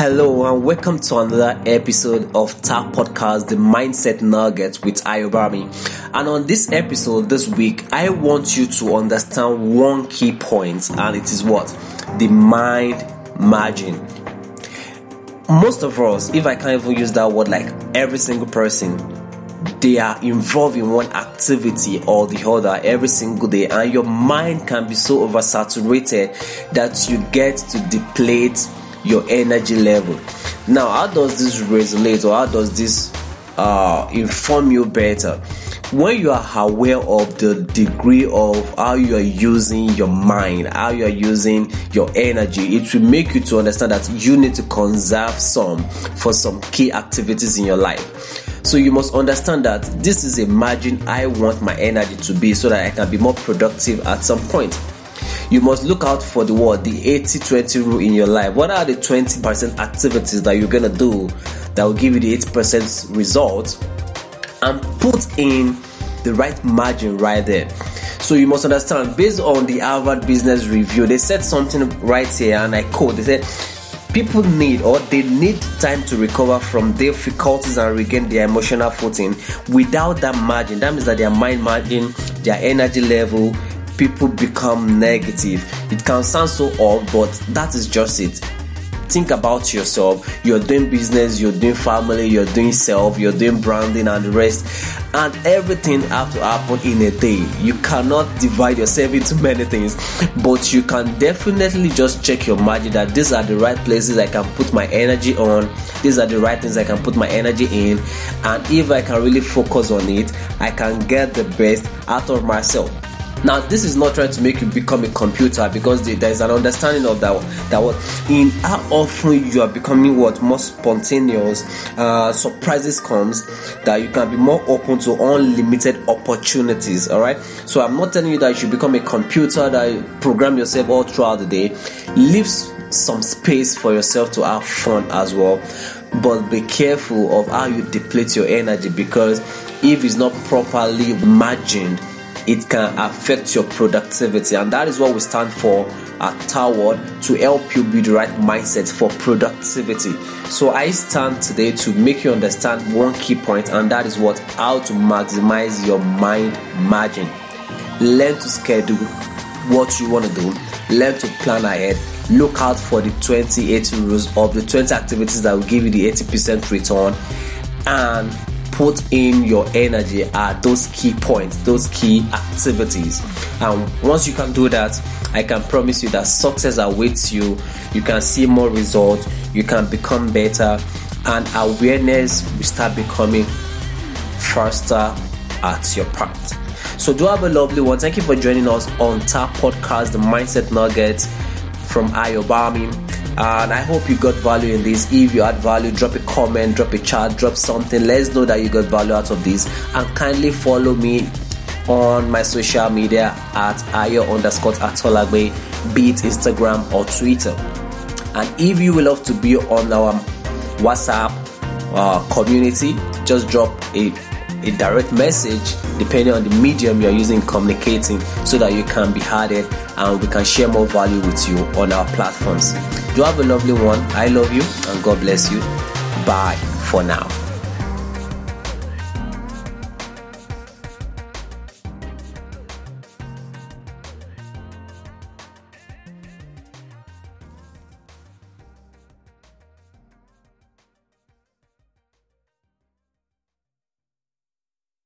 Hello and welcome to another episode of TAP Podcast, the Mindset Nuggets with Ayobami. And on this episode this week, I want you to understand one key point, and it is what? The mind margin. Most of us, if I can't even use that word, like every single person, they are involved in one activity or the other every single day, and your mind can be so oversaturated that you get to deplete your energy level. Now, how does this resonate or how does this uh, inform you better? When you are aware of the degree of how you are using your mind, how you are using your energy, it will make you to understand that you need to conserve some for some key activities in your life. So you must understand that this is a margin I want my energy to be so that I can be more productive at some point you must look out for the what the 80 20 rule in your life. What are the 20% activities that you're gonna do that will give you the 80% result and put in the right margin right there? So you must understand based on the harvard business review they said something right here and i quote they said people need or they need time to recover from difficulties and regain their emotional footing without that margin. That means that their mind margin their energy level people become negative. It can sound so odd, but that is just it. Think about yourself. You're doing business, you're doing family, you're doing self, you're doing branding and the rest. And everything have to happen in a day. You cannot divide yourself into many things, but you can definitely just check your margin that these are the right places I can put my energy on. These are the right things I can put my energy in. And if I can really focus on it, I can get the best out of myself. Now, this is not trying to make you become a computer because there is an understanding of that. That what in how often you are becoming what more spontaneous, uh, surprises comes that you can be more open to unlimited opportunities. All right. So I'm not telling you that you should become a computer that you program yourself all throughout the day. Leave some space for yourself to have fun as well. But be careful of how you deplete your energy because if it's not properly margined it can affect your productivity. And that is what we stand for at Tawad to help you build the right mindset for productivity. So I stand today to make you understand one key point, and that is what how to maximize your mind margin. Learn to schedule what you want to do, learn to plan ahead. Look out for the 28 rules of the 20 activities that will give you the 80% return and put in your energy at those key points, those key activities. And once you can do that, I can promise you that success awaits you. You can see more results, you can become better, and awareness will start becoming faster at your part. So, do have a lovely one. Thank you for joining us on Tap Podcast, the Mindset Nuggets from Ayobami. And I hope you got value in this. If you had value, drop a comment, drop a chat, drop something. Let's know that you got value out of this. And kindly follow me on my social media at ayo underscore atolagbe, be it Instagram or Twitter. And if you would love to be on our WhatsApp uh, community, just drop a a direct message depending on the medium you're using communicating so that you can be added and we can share more value with you on our platforms. Do have a lovely one. I love you and God bless you. Bye for now.